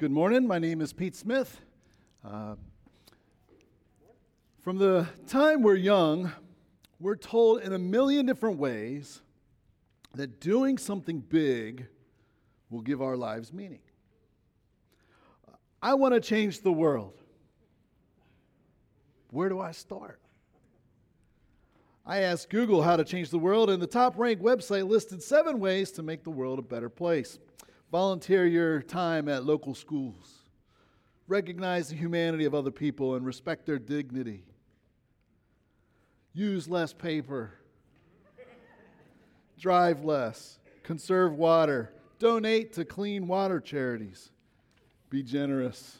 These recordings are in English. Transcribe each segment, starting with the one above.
Good morning. My name is Pete Smith. Uh, from the time we're young, we're told in a million different ways that doing something big will give our lives meaning. I want to change the world. Where do I start? I asked Google how to change the world, and the top ranked website listed seven ways to make the world a better place. Volunteer your time at local schools. Recognize the humanity of other people and respect their dignity. Use less paper. Drive less. Conserve water. Donate to clean water charities. Be generous.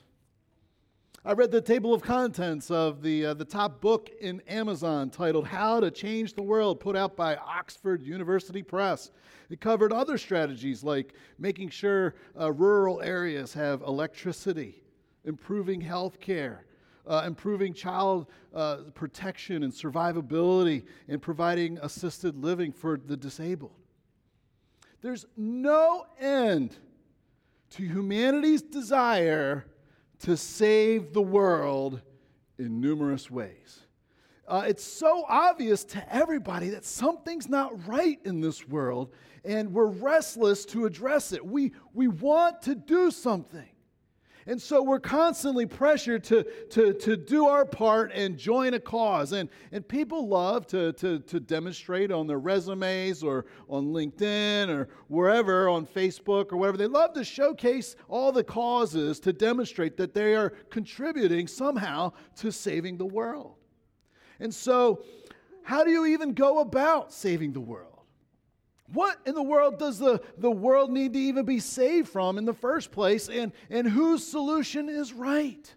I read the table of contents of the, uh, the top book in Amazon titled How to Change the World, put out by Oxford University Press. It covered other strategies like making sure uh, rural areas have electricity, improving health care, uh, improving child uh, protection and survivability, and providing assisted living for the disabled. There's no end to humanity's desire to save the world in numerous ways. Uh, it's so obvious to everybody that something's not right in this world, and we're restless to address it. We, we want to do something. And so we're constantly pressured to, to, to do our part and join a cause. And, and people love to, to, to demonstrate on their resumes or on LinkedIn or wherever, on Facebook or whatever. They love to showcase all the causes to demonstrate that they are contributing somehow to saving the world. And so, how do you even go about saving the world? What in the world does the, the world need to even be saved from in the first place? And, and whose solution is right?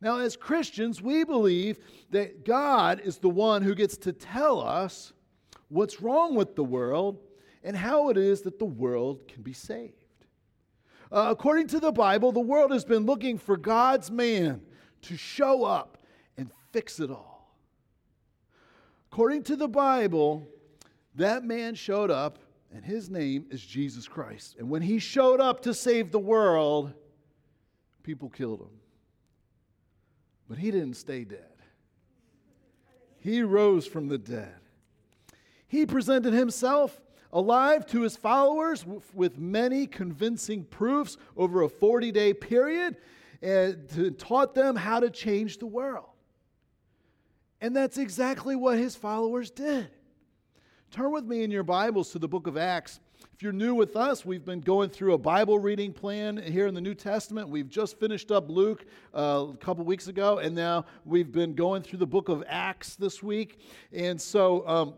Now, as Christians, we believe that God is the one who gets to tell us what's wrong with the world and how it is that the world can be saved. Uh, according to the Bible, the world has been looking for God's man to show up and fix it all. According to the Bible, that man showed up, and his name is Jesus Christ. And when he showed up to save the world, people killed him. But he didn't stay dead, he rose from the dead. He presented himself alive to his followers with many convincing proofs over a 40 day period and taught them how to change the world. And that's exactly what his followers did. Turn with me in your Bibles to the book of Acts. If you're new with us, we've been going through a Bible reading plan here in the New Testament. We've just finished up Luke uh, a couple weeks ago, and now we've been going through the book of Acts this week. And so, um,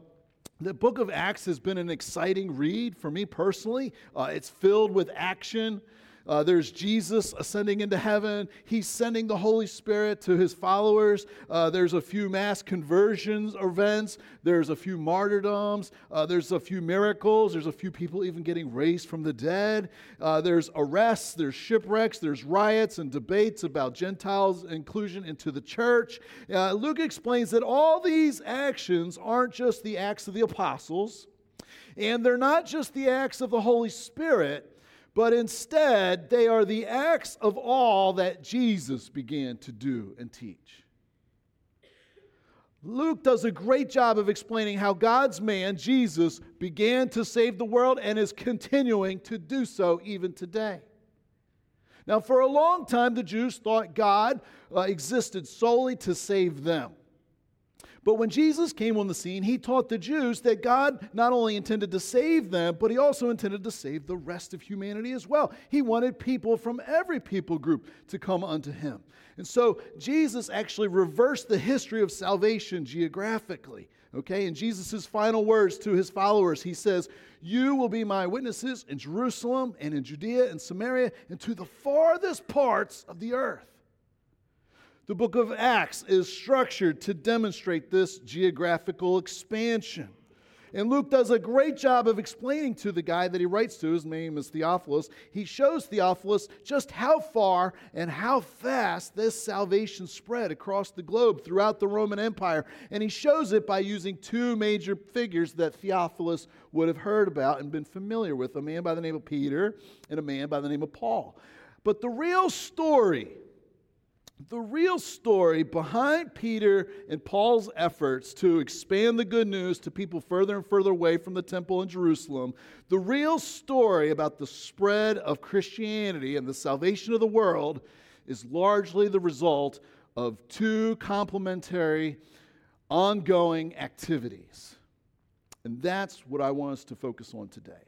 the book of Acts has been an exciting read for me personally. Uh, it's filled with action. Uh, there's Jesus ascending into heaven. He's sending the Holy Spirit to his followers. Uh, there's a few mass conversions events. There's a few martyrdoms. Uh, there's a few miracles. There's a few people even getting raised from the dead. Uh, there's arrests. There's shipwrecks. There's riots and debates about Gentiles' inclusion into the church. Uh, Luke explains that all these actions aren't just the acts of the apostles, and they're not just the acts of the Holy Spirit but instead they are the acts of all that Jesus began to do and teach. Luke does a great job of explaining how God's man, Jesus, began to save the world and is continuing to do so even today. Now, for a long time, the Jews thought God uh, existed solely to save them. But when Jesus came on the scene, he taught the Jews that God not only intended to save them, but he also intended to save the rest of humanity as well. He wanted people from every people group to come unto him. And so Jesus actually reversed the history of salvation geographically. Okay, in Jesus' final words to his followers, he says, You will be my witnesses in Jerusalem and in Judea and Samaria and to the farthest parts of the earth. The book of Acts is structured to demonstrate this geographical expansion. And Luke does a great job of explaining to the guy that he writes to, his name is Theophilus. He shows Theophilus just how far and how fast this salvation spread across the globe throughout the Roman Empire. And he shows it by using two major figures that Theophilus would have heard about and been familiar with a man by the name of Peter and a man by the name of Paul. But the real story, the real story behind Peter and Paul's efforts to expand the good news to people further and further away from the temple in Jerusalem, the real story about the spread of Christianity and the salvation of the world is largely the result of two complementary, ongoing activities. And that's what I want us to focus on today.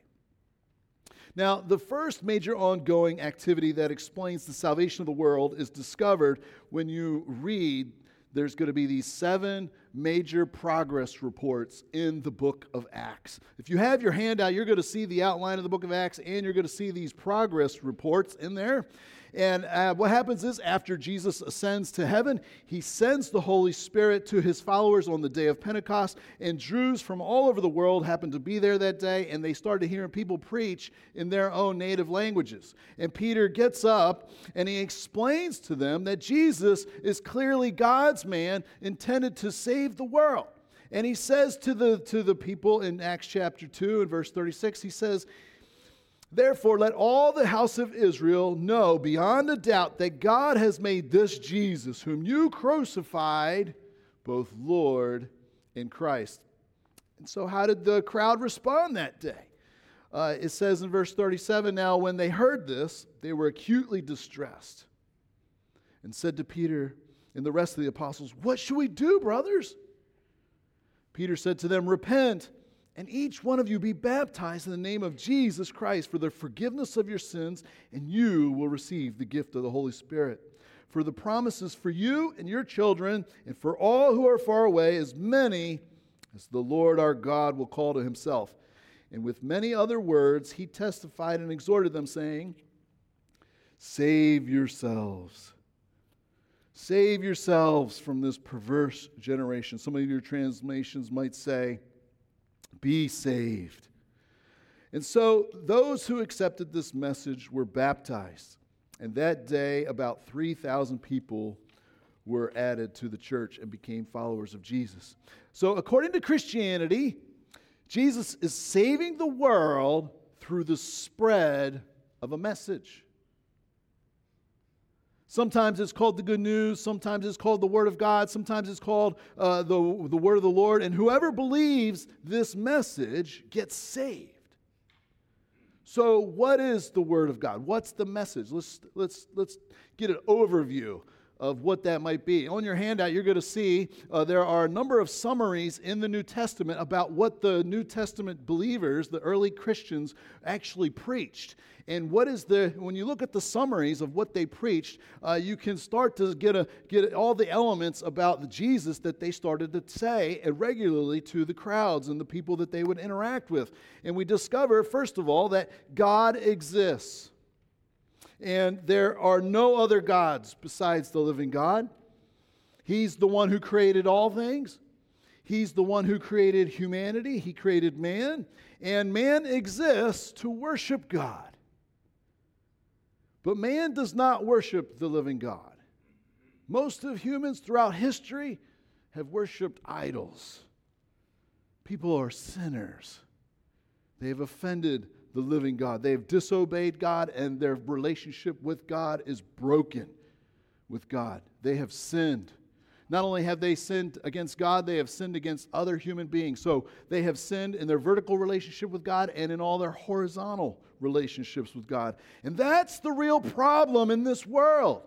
Now, the first major ongoing activity that explains the salvation of the world is discovered when you read there's going to be these seven major progress reports in the book of Acts. If you have your handout, you're going to see the outline of the book of Acts and you're going to see these progress reports in there. And uh, what happens is, after Jesus ascends to heaven, he sends the Holy Spirit to his followers on the day of Pentecost. And Jews from all over the world happened to be there that day, and they started hearing people preach in their own native languages. And Peter gets up and he explains to them that Jesus is clearly God's man intended to save the world. And he says to the, to the people in Acts chapter 2 and verse 36, he says, Therefore, let all the house of Israel know beyond a doubt that God has made this Jesus, whom you crucified, both Lord and Christ. And so, how did the crowd respond that day? Uh, it says in verse 37 Now, when they heard this, they were acutely distressed and said to Peter and the rest of the apostles, What should we do, brothers? Peter said to them, Repent and each one of you be baptized in the name of Jesus Christ for the forgiveness of your sins, and you will receive the gift of the Holy Spirit. For the promises for you and your children, and for all who are far away, as many as the Lord our God will call to himself. And with many other words, he testified and exhorted them, saying, Save yourselves. Save yourselves from this perverse generation. Some of your translations might say, be saved. And so those who accepted this message were baptized. And that day, about 3,000 people were added to the church and became followers of Jesus. So, according to Christianity, Jesus is saving the world through the spread of a message. Sometimes it's called the good news. Sometimes it's called the word of God. Sometimes it's called uh, the, the word of the Lord. And whoever believes this message gets saved. So, what is the word of God? What's the message? Let's, let's, let's get an overview of what that might be. On your handout, you're going to see uh, there are a number of summaries in the New Testament about what the New Testament believers, the early Christians, actually preached. And what is the, when you look at the summaries of what they preached, uh, you can start to get, a, get all the elements about Jesus that they started to say regularly to the crowds and the people that they would interact with. And we discover, first of all, that God exists and there are no other gods besides the living God. He's the one who created all things. He's the one who created humanity. He created man, and man exists to worship God. But man does not worship the living God. Most of humans throughout history have worshiped idols. People are sinners. They have offended the living God. They have disobeyed God, and their relationship with God is broken with God. They have sinned. Not only have they sinned against God, they have sinned against other human beings. So they have sinned in their vertical relationship with God and in all their horizontal relationships with God. And that's the real problem in this world.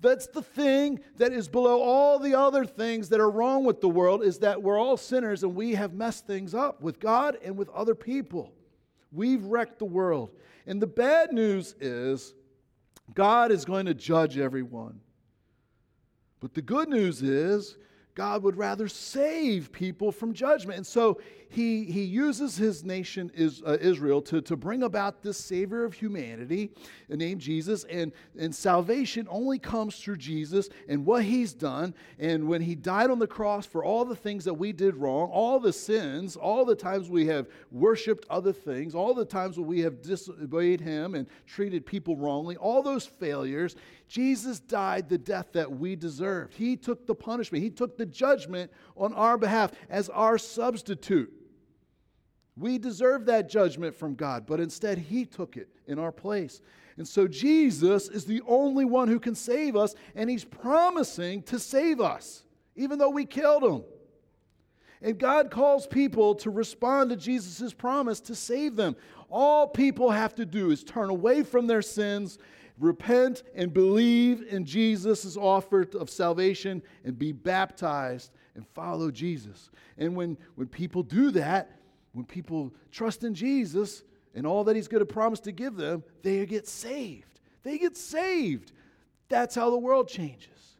That's the thing that is below all the other things that are wrong with the world is that we're all sinners and we have messed things up with God and with other people. We've wrecked the world. And the bad news is God is going to judge everyone. But the good news is God would rather save people from judgment. And so he, he uses his nation, is, uh, Israel, to, to bring about this Savior of humanity named Jesus. And, and salvation only comes through Jesus and what he's done. And when he died on the cross for all the things that we did wrong, all the sins, all the times we have worshiped other things, all the times when we have disobeyed him and treated people wrongly, all those failures, Jesus died the death that we deserved. He took the punishment, He took the judgment on our behalf as our substitute. We deserve that judgment from God, but instead He took it in our place. And so Jesus is the only one who can save us, and He's promising to save us, even though we killed Him. And God calls people to respond to Jesus' promise to save them. All people have to do is turn away from their sins, repent, and believe in Jesus' offer of salvation, and be baptized and follow Jesus. And when, when people do that, when people trust in Jesus and all that He's going to promise to give them, they get saved. They get saved. That's how the world changes.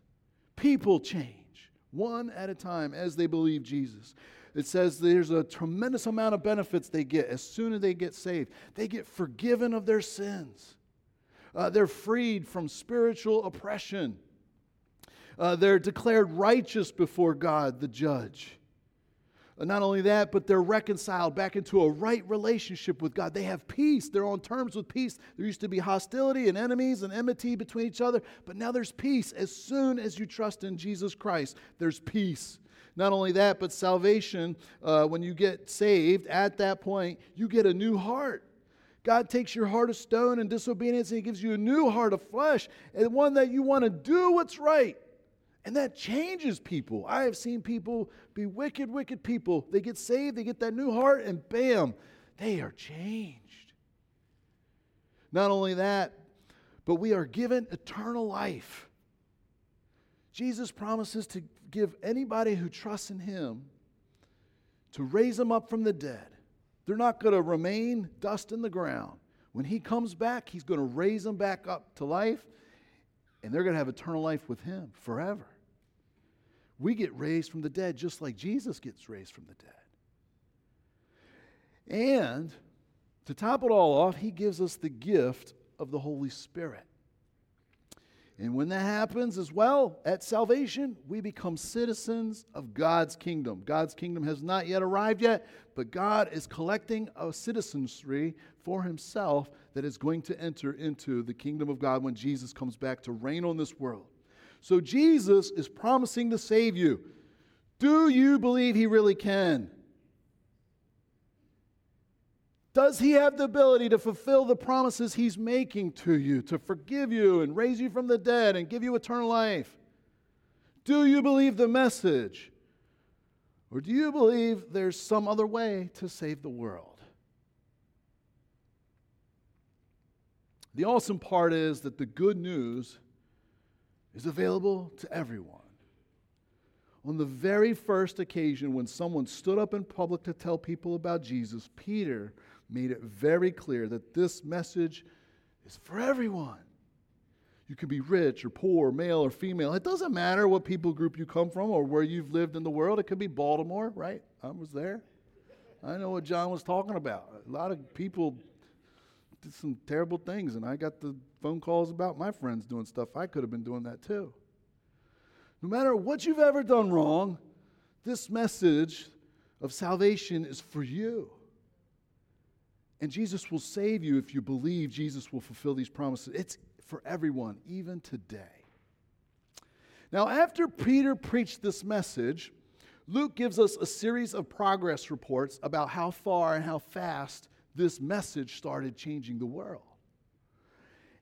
People change one at a time as they believe Jesus. It says there's a tremendous amount of benefits they get as soon as they get saved. They get forgiven of their sins, uh, they're freed from spiritual oppression, uh, they're declared righteous before God, the judge. Not only that, but they're reconciled back into a right relationship with God. They have peace. They're on terms with peace. There used to be hostility and enemies and enmity between each other, but now there's peace. As soon as you trust in Jesus Christ, there's peace. Not only that, but salvation, uh, when you get saved, at that point, you get a new heart. God takes your heart of stone and disobedience and He gives you a new heart of flesh, and one that you want to do what's right and that changes people. I have seen people be wicked, wicked people. They get saved, they get that new heart, and bam, they are changed. Not only that, but we are given eternal life. Jesus promises to give anybody who trusts in him to raise them up from the dead. They're not going to remain dust in the ground. When he comes back, he's going to raise them back up to life, and they're going to have eternal life with him forever we get raised from the dead just like Jesus gets raised from the dead. And to top it all off, he gives us the gift of the Holy Spirit. And when that happens as well, at salvation, we become citizens of God's kingdom. God's kingdom has not yet arrived yet, but God is collecting a citizenry for himself that is going to enter into the kingdom of God when Jesus comes back to reign on this world. So Jesus is promising to save you. Do you believe he really can? Does he have the ability to fulfill the promises he's making to you, to forgive you and raise you from the dead and give you eternal life? Do you believe the message? Or do you believe there's some other way to save the world? The awesome part is that the good news is available to everyone. On the very first occasion when someone stood up in public to tell people about Jesus, Peter made it very clear that this message is for everyone. You can be rich or poor, male or female. It doesn't matter what people group you come from or where you've lived in the world. It could be Baltimore, right? I was there. I know what John was talking about. A lot of people did some terrible things, and I got the phone calls about my friends doing stuff. I could have been doing that too. No matter what you've ever done wrong, this message of salvation is for you. And Jesus will save you if you believe Jesus will fulfill these promises. It's for everyone, even today. Now, after Peter preached this message, Luke gives us a series of progress reports about how far and how fast this message started changing the world.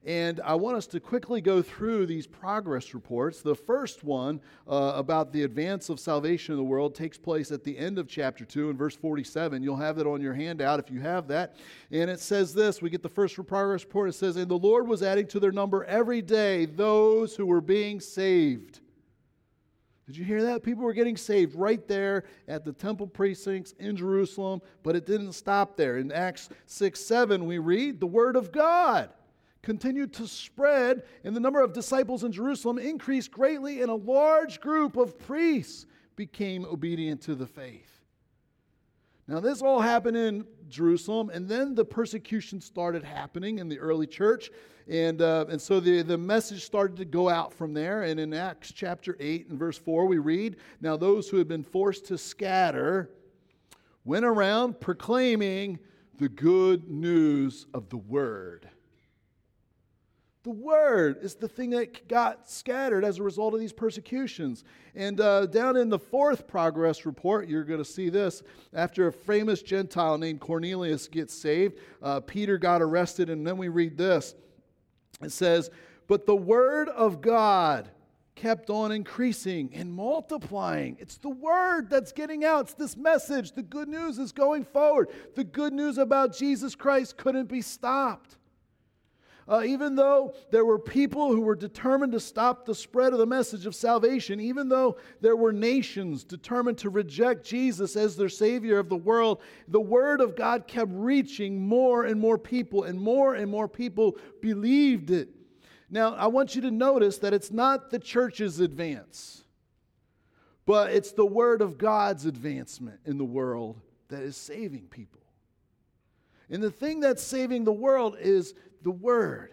And I want us to quickly go through these progress reports. The first one uh, about the advance of salvation in the world takes place at the end of chapter 2 in verse 47. You'll have it on your handout if you have that. And it says this we get the first progress report. It says, And the Lord was adding to their number every day those who were being saved. Did you hear that? People were getting saved right there at the temple precincts in Jerusalem, but it didn't stop there. In Acts 6 7, we read, the word of God continued to spread, and the number of disciples in Jerusalem increased greatly, and a large group of priests became obedient to the faith. Now, this all happened in Jerusalem, and then the persecution started happening in the early church. And, uh, and so the, the message started to go out from there. And in Acts chapter 8 and verse 4, we read Now those who had been forced to scatter went around proclaiming the good news of the word. The word is the thing that got scattered as a result of these persecutions. And uh, down in the fourth progress report, you're going to see this. After a famous Gentile named Cornelius gets saved, uh, Peter got arrested, and then we read this. It says, But the word of God kept on increasing and multiplying. It's the word that's getting out. It's this message. The good news is going forward. The good news about Jesus Christ couldn't be stopped. Uh, even though there were people who were determined to stop the spread of the message of salvation, even though there were nations determined to reject Jesus as their Savior of the world, the Word of God kept reaching more and more people, and more and more people believed it. Now, I want you to notice that it's not the church's advance, but it's the Word of God's advancement in the world that is saving people. And the thing that's saving the world is the Word.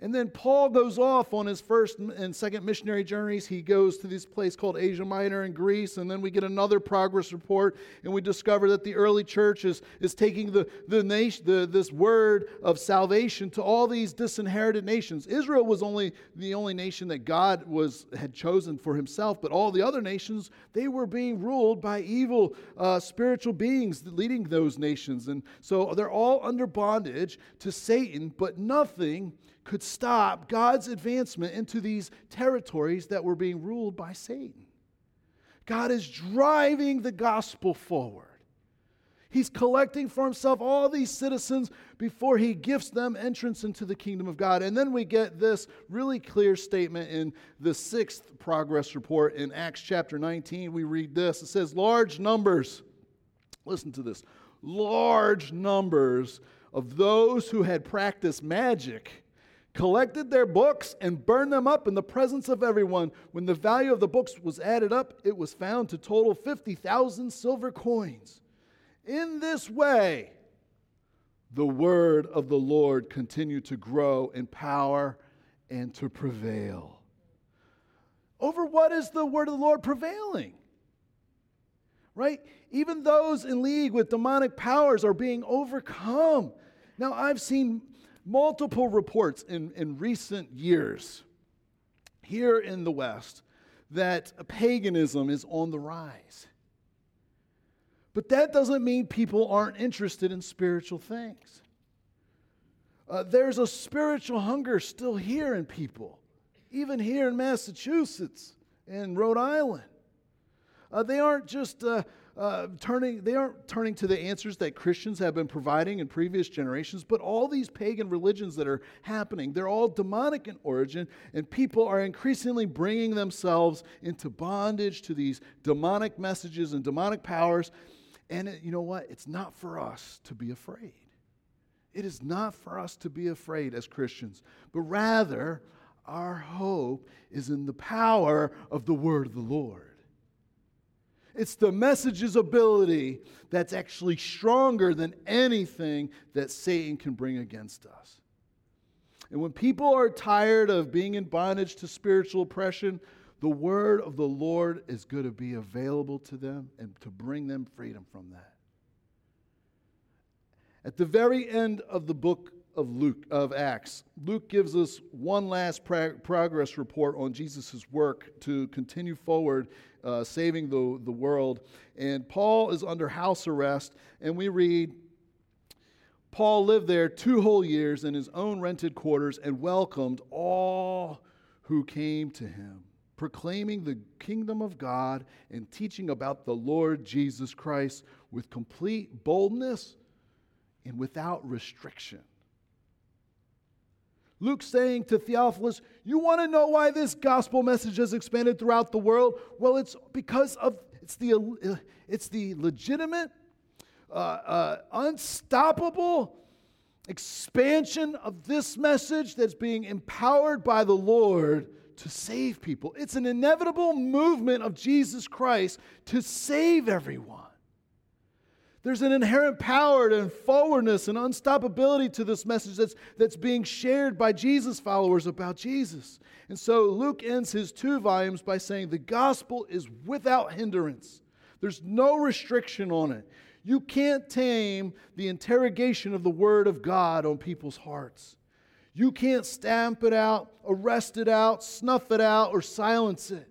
And then Paul goes off on his first and second missionary journeys. He goes to this place called Asia Minor in Greece, and then we get another progress report, and we discover that the early church is, is taking the, the, nation, the this word of salvation to all these disinherited nations. Israel was only the only nation that God was had chosen for Himself, but all the other nations they were being ruled by evil uh, spiritual beings leading those nations, and so they're all under bondage to Satan, but nothing could stop God's advancement into these territories that were being ruled by Satan. God is driving the gospel forward. He's collecting for himself all these citizens before he gifts them entrance into the kingdom of God. And then we get this really clear statement in the sixth progress report in Acts chapter 19. We read this it says, Large numbers, listen to this, large numbers of those who had practiced magic collected their books and burned them up in the presence of everyone. When the value of the books was added up, it was found to total 50,000 silver coins. In this way, the word of the Lord continued to grow in power and to prevail. Over what is the word of the Lord prevailing? Right? Even those in league with demonic powers are being overcome. Now, I've seen multiple reports in, in recent years here in the West that paganism is on the rise. But that doesn't mean people aren't interested in spiritual things. Uh, there's a spiritual hunger still here in people, even here in Massachusetts and Rhode Island. Uh, they aren't just uh, uh, turning, they aren't turning to the answers that Christians have been providing in previous generations, but all these pagan religions that are happening, they're all demonic in origin, and people are increasingly bringing themselves into bondage to these demonic messages and demonic powers. And it, you know what? It's not for us to be afraid. It is not for us to be afraid as Christians, but rather, our hope is in the power of the word of the Lord. It's the message's ability that's actually stronger than anything that Satan can bring against us. And when people are tired of being in bondage to spiritual oppression, the word of the Lord is going to be available to them and to bring them freedom from that. At the very end of the book of Luke of Acts, Luke gives us one last progress report on Jesus' work to continue forward uh, saving the, the world. And Paul is under house arrest, and we read Paul lived there two whole years in his own rented quarters and welcomed all who came to him, proclaiming the kingdom of God and teaching about the Lord Jesus Christ with complete boldness and without restriction. Luke saying to Theophilus, You want to know why this gospel message has expanded throughout the world? Well, it's because of it's the, it's the legitimate, uh, uh, unstoppable expansion of this message that's being empowered by the Lord to save people. It's an inevitable movement of Jesus Christ to save everyone. There's an inherent power and forwardness and unstoppability to this message that's, that's being shared by Jesus followers about Jesus. And so Luke ends his two volumes by saying the gospel is without hindrance, there's no restriction on it. You can't tame the interrogation of the word of God on people's hearts. You can't stamp it out, arrest it out, snuff it out, or silence it.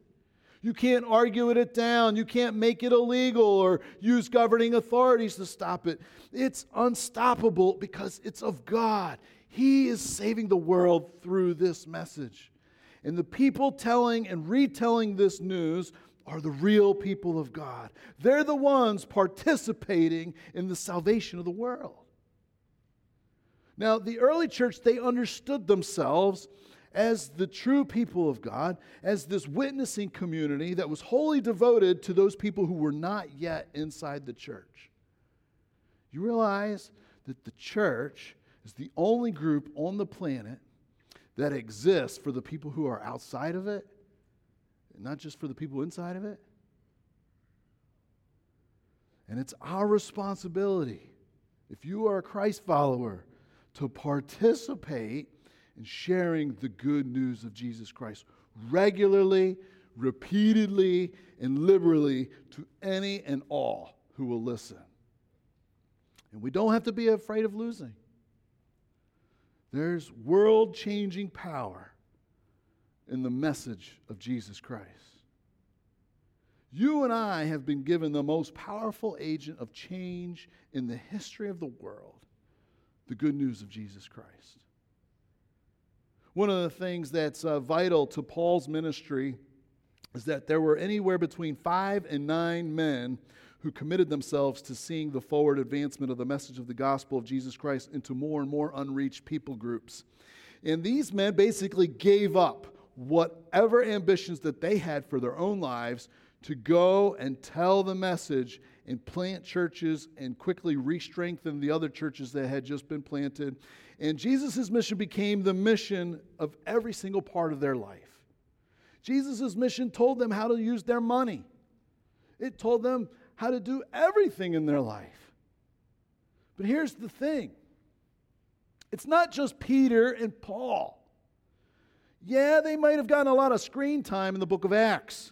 You can't argue it down. You can't make it illegal or use governing authorities to stop it. It's unstoppable because it's of God. He is saving the world through this message. And the people telling and retelling this news are the real people of God. They're the ones participating in the salvation of the world. Now, the early church, they understood themselves as the true people of God, as this witnessing community that was wholly devoted to those people who were not yet inside the church. You realize that the church is the only group on the planet that exists for the people who are outside of it, not just for the people inside of it. And it's our responsibility, if you are a Christ follower, to participate in sharing the good news of Jesus Christ regularly, repeatedly, and liberally to any and all who will listen. And we don't have to be afraid of losing. There's world changing power in the message of Jesus Christ. You and I have been given the most powerful agent of change in the history of the world the good news of Jesus Christ. One of the things that's uh, vital to Paul's ministry is that there were anywhere between five and nine men who committed themselves to seeing the forward advancement of the message of the gospel of Jesus Christ into more and more unreached people groups. And these men basically gave up whatever ambitions that they had for their own lives to go and tell the message and plant churches and quickly re strengthen the other churches that had just been planted and Jesus' mission became the mission of every single part of their life. Jesus' mission told them how to use their money, it told them how to do everything in their life. But here's the thing it's not just Peter and Paul. Yeah, they might have gotten a lot of screen time in the book of Acts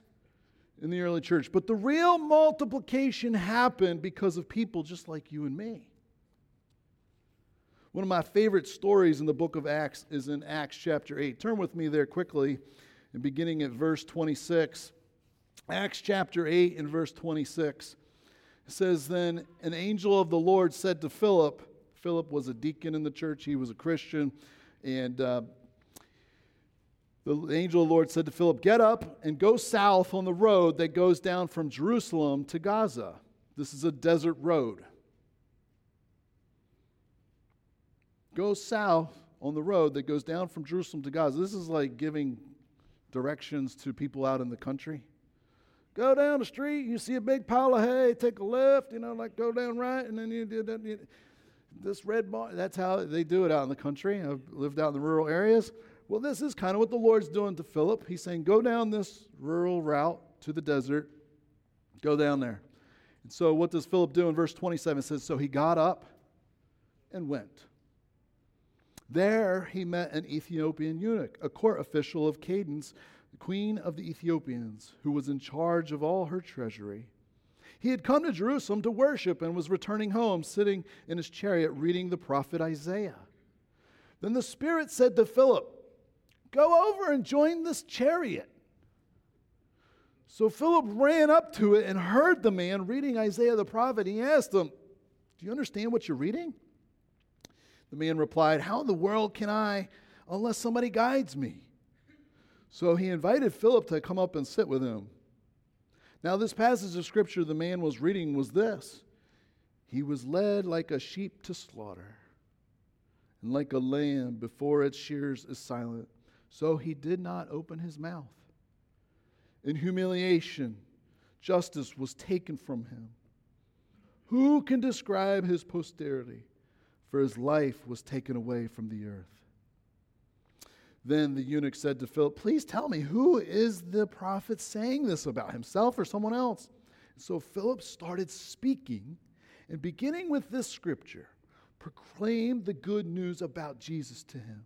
in the early church, but the real multiplication happened because of people just like you and me. One of my favorite stories in the book of Acts is in Acts chapter 8. Turn with me there quickly and beginning at verse 26. Acts chapter 8 and verse 26. It says, Then an angel of the Lord said to Philip, Philip was a deacon in the church, he was a Christian, and uh, the angel of the Lord said to Philip, Get up and go south on the road that goes down from Jerusalem to Gaza. This is a desert road. Go south on the road that goes down from Jerusalem to Gaza. This is like giving directions to people out in the country. Go down the street, you see a big pile of hay, take a left, you know, like go down right, and then you do that. This red bar, that's how they do it out in the country. I've lived out in the rural areas. Well, this is kind of what the Lord's doing to Philip. He's saying, go down this rural route to the desert, go down there. And so, what does Philip do in verse 27? It says, So he got up and went. There he met an Ethiopian eunuch, a court official of Candace, the queen of the Ethiopians, who was in charge of all her treasury. He had come to Jerusalem to worship and was returning home, sitting in his chariot reading the prophet Isaiah. Then the Spirit said to Philip, Go over and join this chariot. So Philip ran up to it and heard the man reading Isaiah the prophet. He asked him, Do you understand what you're reading? The man replied, How in the world can I unless somebody guides me? So he invited Philip to come up and sit with him. Now, this passage of scripture the man was reading was this He was led like a sheep to slaughter, and like a lamb before its shears is silent, so he did not open his mouth. In humiliation, justice was taken from him. Who can describe his posterity? for his life was taken away from the earth. Then the eunuch said to Philip, Please tell me, who is the prophet saying this about, himself or someone else? so Philip started speaking, and beginning with this scripture, proclaimed the good news about Jesus to him.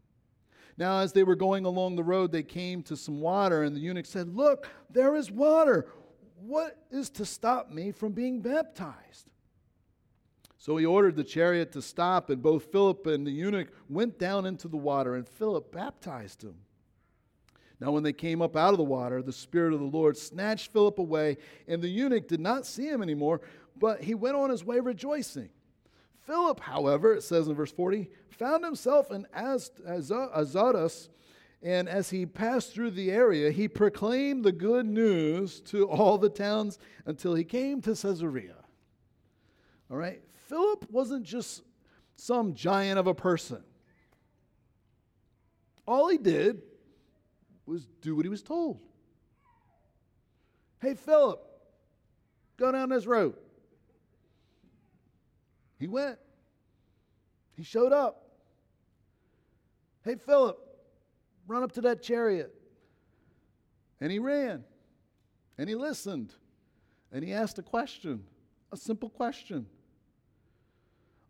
Now, as they were going along the road, they came to some water, and the eunuch said, Look, there is water. What is to stop me from being baptized? So he ordered the chariot to stop, and both Philip and the eunuch went down into the water, and Philip baptized him. Now, when they came up out of the water, the Spirit of the Lord snatched Philip away, and the eunuch did not see him anymore, but he went on his way rejoicing. Philip, however, it says in verse 40, found himself in Az- Az- Azotus, and as he passed through the area, he proclaimed the good news to all the towns until he came to Caesarea. All right? Philip wasn't just some giant of a person. All he did was do what he was told. Hey, Philip, go down this road. He went. He showed up. Hey, Philip, run up to that chariot. And he ran. And he listened. And he asked a question, a simple question.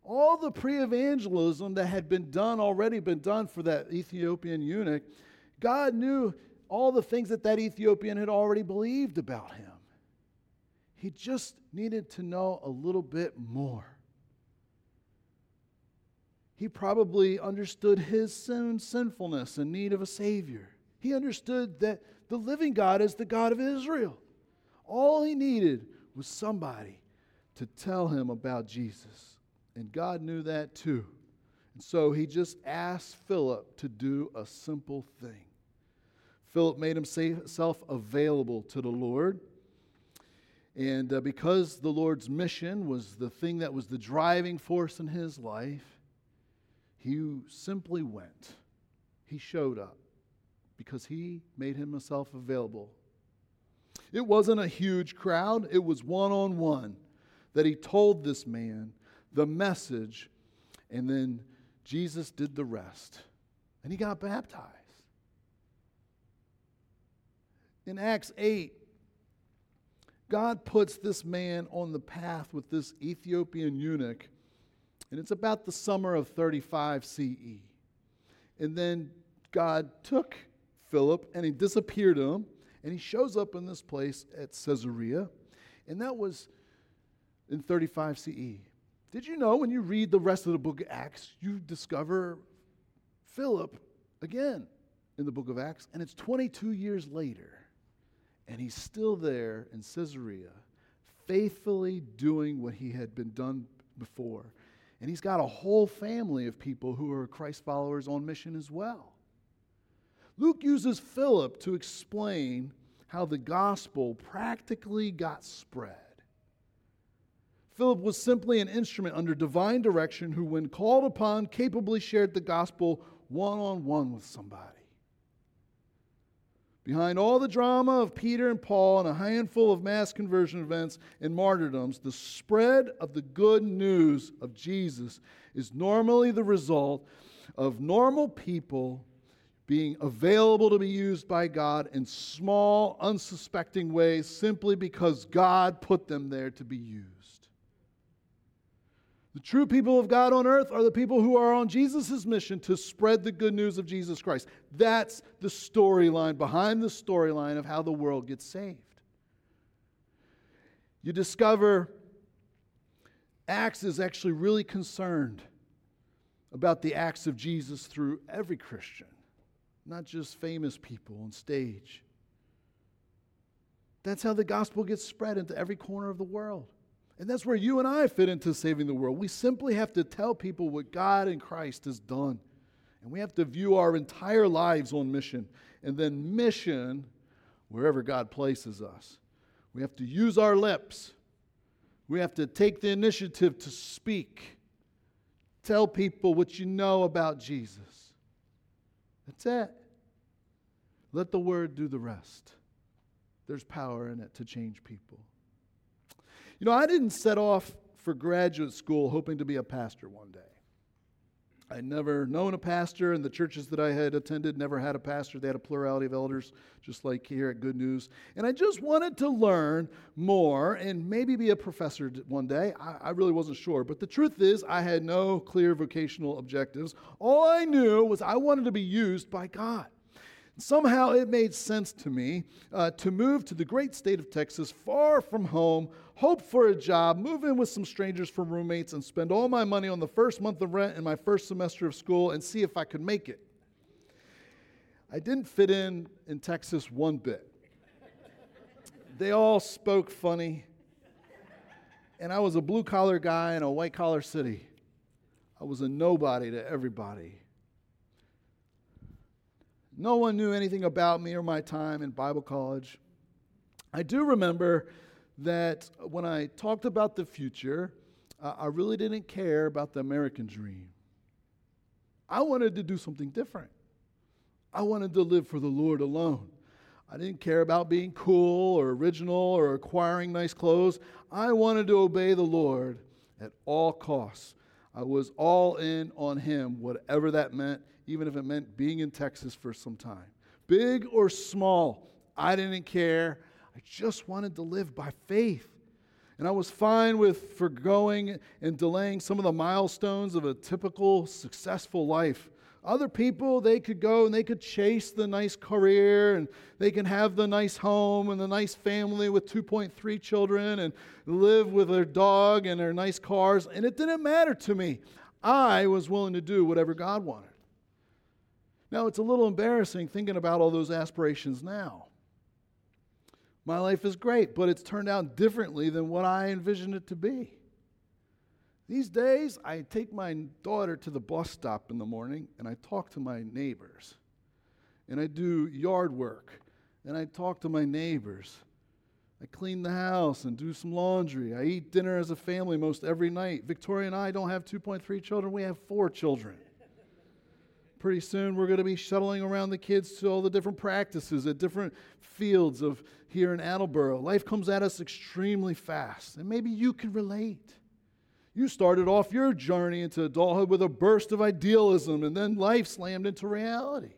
All the pre evangelism that had been done, already been done for that Ethiopian eunuch, God knew all the things that that Ethiopian had already believed about him. He just needed to know a little bit more. He probably understood his own sinfulness and need of a Savior. He understood that the living God is the God of Israel. All he needed was somebody to tell him about Jesus. And God knew that too. And so he just asked Philip to do a simple thing. Philip made himself available to the Lord. And uh, because the Lord's mission was the thing that was the driving force in his life, he simply went. He showed up because he made himself available. It wasn't a huge crowd, it was one on one that he told this man the message, and then Jesus did the rest. And he got baptized. In Acts 8, God puts this man on the path with this Ethiopian eunuch, and it's about the summer of 35 CE. And then God took Philip and he disappeared him, and he shows up in this place at Caesarea, and that was in 35 CE. Did you know when you read the rest of the book of Acts, you discover Philip again in the book of Acts, and it's 22 years later. And he's still there in Caesarea, faithfully doing what he had been done before. And he's got a whole family of people who are Christ followers on mission as well. Luke uses Philip to explain how the gospel practically got spread. Philip was simply an instrument under divine direction who, when called upon, capably shared the gospel one on one with somebody. Behind all the drama of Peter and Paul and a handful of mass conversion events and martyrdoms, the spread of the good news of Jesus is normally the result of normal people being available to be used by God in small, unsuspecting ways simply because God put them there to be used. The true people of God on earth are the people who are on Jesus' mission to spread the good news of Jesus Christ. That's the storyline behind the storyline of how the world gets saved. You discover Acts is actually really concerned about the acts of Jesus through every Christian, not just famous people on stage. That's how the gospel gets spread into every corner of the world. And that's where you and I fit into saving the world. We simply have to tell people what God in Christ has done. And we have to view our entire lives on mission. And then, mission wherever God places us. We have to use our lips. We have to take the initiative to speak. Tell people what you know about Jesus. That's it. Let the word do the rest. There's power in it to change people. You know, I didn't set off for graduate school hoping to be a pastor one day. I'd never known a pastor, and the churches that I had attended never had a pastor. They had a plurality of elders, just like here at Good News. And I just wanted to learn more and maybe be a professor one day. I, I, really wasn't sure. But the truth is, I had no clear vocational objectives. All I knew was I wanted to be used by God. Somehow it made sense to me uh, to move to the great state of Texas, far from home, hope for a job, move in with some strangers from roommates, and spend all my money on the first month of rent and my first semester of school and see if I could make it. I didn't fit in in Texas one bit. They all spoke funny, and I was a blue collar guy in a white collar city. I was a nobody to everybody. No one knew anything about me or my time in Bible college. I do remember that when I talked about the future, uh, I really didn't care about the American dream. I wanted to do something different. I wanted to live for the Lord alone. I didn't care about being cool or original or acquiring nice clothes. I wanted to obey the Lord at all costs. I was all in on Him, whatever that meant, even if it meant being in Texas for some time. Big or small, I didn't care. I just wanted to live by faith. And I was fine with forgoing and delaying some of the milestones of a typical successful life. Other people, they could go and they could chase the nice career and they can have the nice home and the nice family with 2.3 children and live with their dog and their nice cars. And it didn't matter to me. I was willing to do whatever God wanted. Now, it's a little embarrassing thinking about all those aspirations now. My life is great, but it's turned out differently than what I envisioned it to be. These days, I take my daughter to the bus stop in the morning and I talk to my neighbors. And I do yard work and I talk to my neighbors. I clean the house and do some laundry. I eat dinner as a family most every night. Victoria and I don't have 2.3 children, we have four children. Pretty soon, we're going to be shuttling around the kids to all the different practices at different fields of here in Attleboro. Life comes at us extremely fast, and maybe you can relate. You started off your journey into adulthood with a burst of idealism, and then life slammed into reality.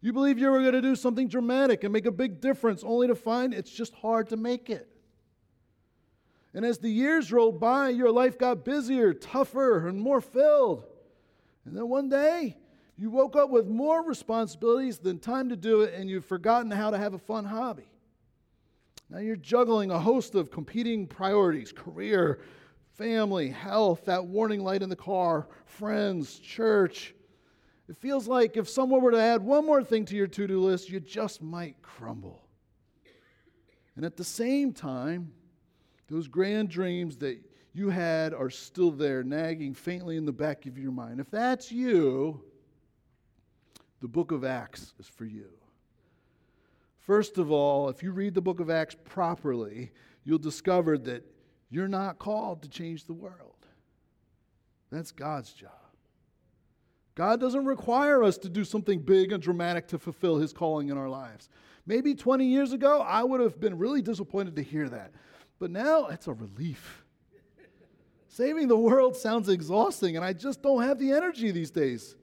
You believe you were going to do something dramatic and make a big difference, only to find it's just hard to make it. And as the years rolled by, your life got busier, tougher, and more filled. And then one day, you woke up with more responsibilities than time to do it, and you've forgotten how to have a fun hobby. Now you're juggling a host of competing priorities career, family, health, that warning light in the car, friends, church. It feels like if someone were to add one more thing to your to do list, you just might crumble. And at the same time, those grand dreams that you had are still there, nagging faintly in the back of your mind. If that's you, the book of Acts is for you. First of all, if you read the book of Acts properly, you'll discover that you're not called to change the world. That's God's job. God doesn't require us to do something big and dramatic to fulfill his calling in our lives. Maybe 20 years ago, I would have been really disappointed to hear that. But now it's a relief. Saving the world sounds exhausting, and I just don't have the energy these days.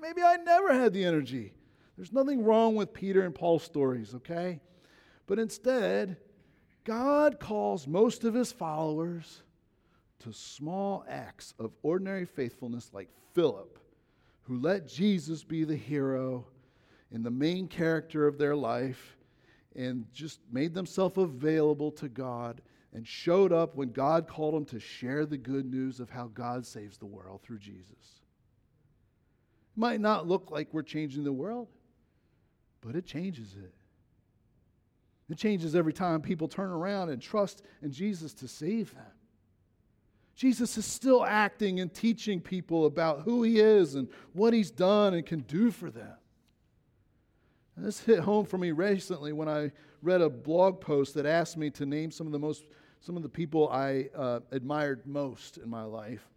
Maybe I never had the energy. There's nothing wrong with Peter and Paul's stories, okay? But instead, God calls most of his followers to small acts of ordinary faithfulness, like Philip, who let Jesus be the hero and the main character of their life and just made themselves available to God and showed up when God called them to share the good news of how God saves the world through Jesus might not look like we're changing the world, but it changes it. It changes every time people turn around and trust in Jesus to save them. Jesus is still acting and teaching people about who he is and what he's done and can do for them. And this hit home for me recently when I read a blog post that asked me to name some of the most some of the people I uh, admired most in my life.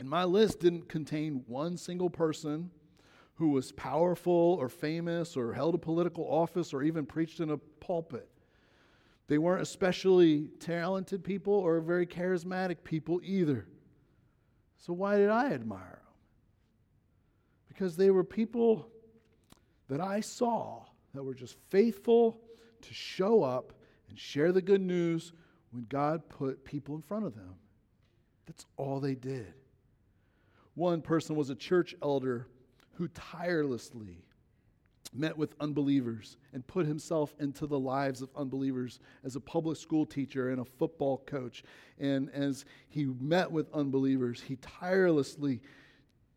And my list didn't contain one single person who was powerful or famous or held a political office or even preached in a pulpit. They weren't especially talented people or very charismatic people either. So, why did I admire them? Because they were people that I saw that were just faithful to show up and share the good news when God put people in front of them. That's all they did. One person was a church elder who tirelessly met with unbelievers and put himself into the lives of unbelievers as a public school teacher and a football coach. And as he met with unbelievers, he tirelessly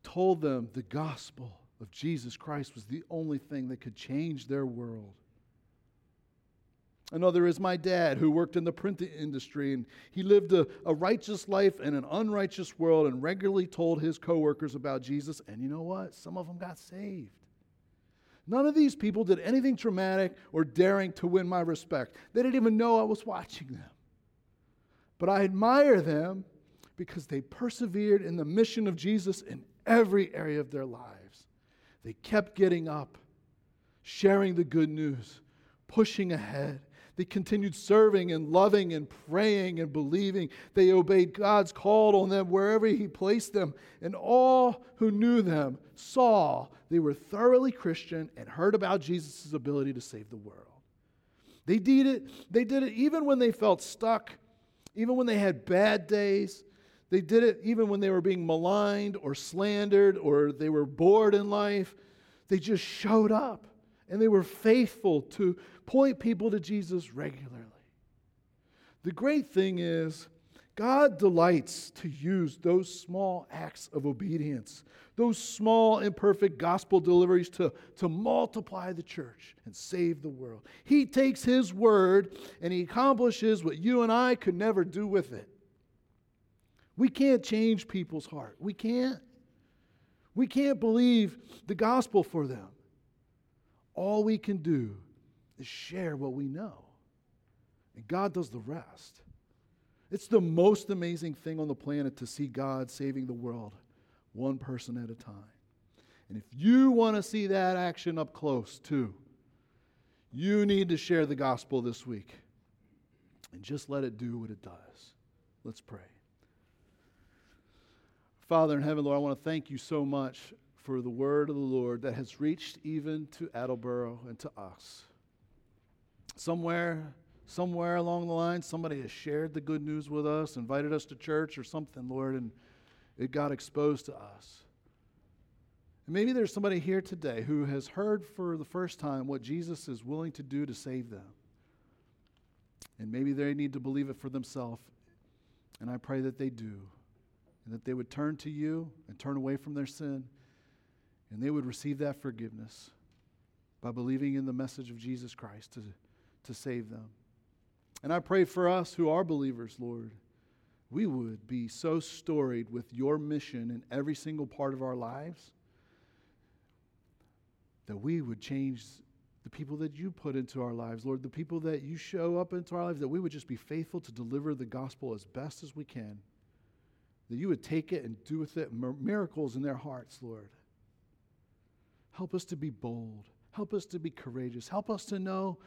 told them the gospel of Jesus Christ was the only thing that could change their world. Another is my dad, who worked in the printing industry, and he lived a, a righteous life in an unrighteous world and regularly told his coworkers about Jesus. And you know what? Some of them got saved. None of these people did anything traumatic or daring to win my respect. They didn't even know I was watching them. But I admire them because they persevered in the mission of Jesus in every area of their lives. They kept getting up, sharing the good news, pushing ahead, they continued serving and loving and praying and believing. They obeyed God's call on them wherever He placed them. And all who knew them saw they were thoroughly Christian and heard about Jesus' ability to save the world. They did it, they did it even when they felt stuck, even when they had bad days. They did it even when they were being maligned or slandered or they were bored in life. They just showed up and they were faithful to point people to Jesus regularly. The great thing is, God delights to use those small acts of obedience, those small, imperfect gospel deliveries to, to multiply the church and save the world. He takes His word and He accomplishes what you and I could never do with it. We can't change people's heart. We can't. We can't believe the gospel for them. All we can do is share what we know. And God does the rest. It's the most amazing thing on the planet to see God saving the world one person at a time. And if you want to see that action up close too, you need to share the gospel this week and just let it do what it does. Let's pray. Father in heaven, Lord, I want to thank you so much for the word of the Lord that has reached even to Attleboro and to us. Somewhere, somewhere along the line, somebody has shared the good news with us, invited us to church or something, Lord, and it got exposed to us. And maybe there's somebody here today who has heard for the first time what Jesus is willing to do to save them. And maybe they need to believe it for themselves. And I pray that they do. And that they would turn to you and turn away from their sin and they would receive that forgiveness by believing in the message of Jesus Christ to, to save them. And I pray for us who are believers, Lord, we would be so storied with your mission in every single part of our lives that we would change the people that you put into our lives, Lord, the people that you show up into our lives, that we would just be faithful to deliver the gospel as best as we can. That you would take it and do with it miracles in their hearts, Lord. Help us to be bold. Help us to be courageous. Help us to know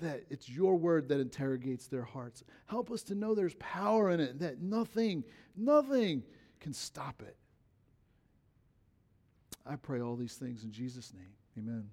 that it's your word that interrogates their hearts. Help us to know there's power in it, that nothing, nothing can stop it. I pray all these things in Jesus' name. Amen.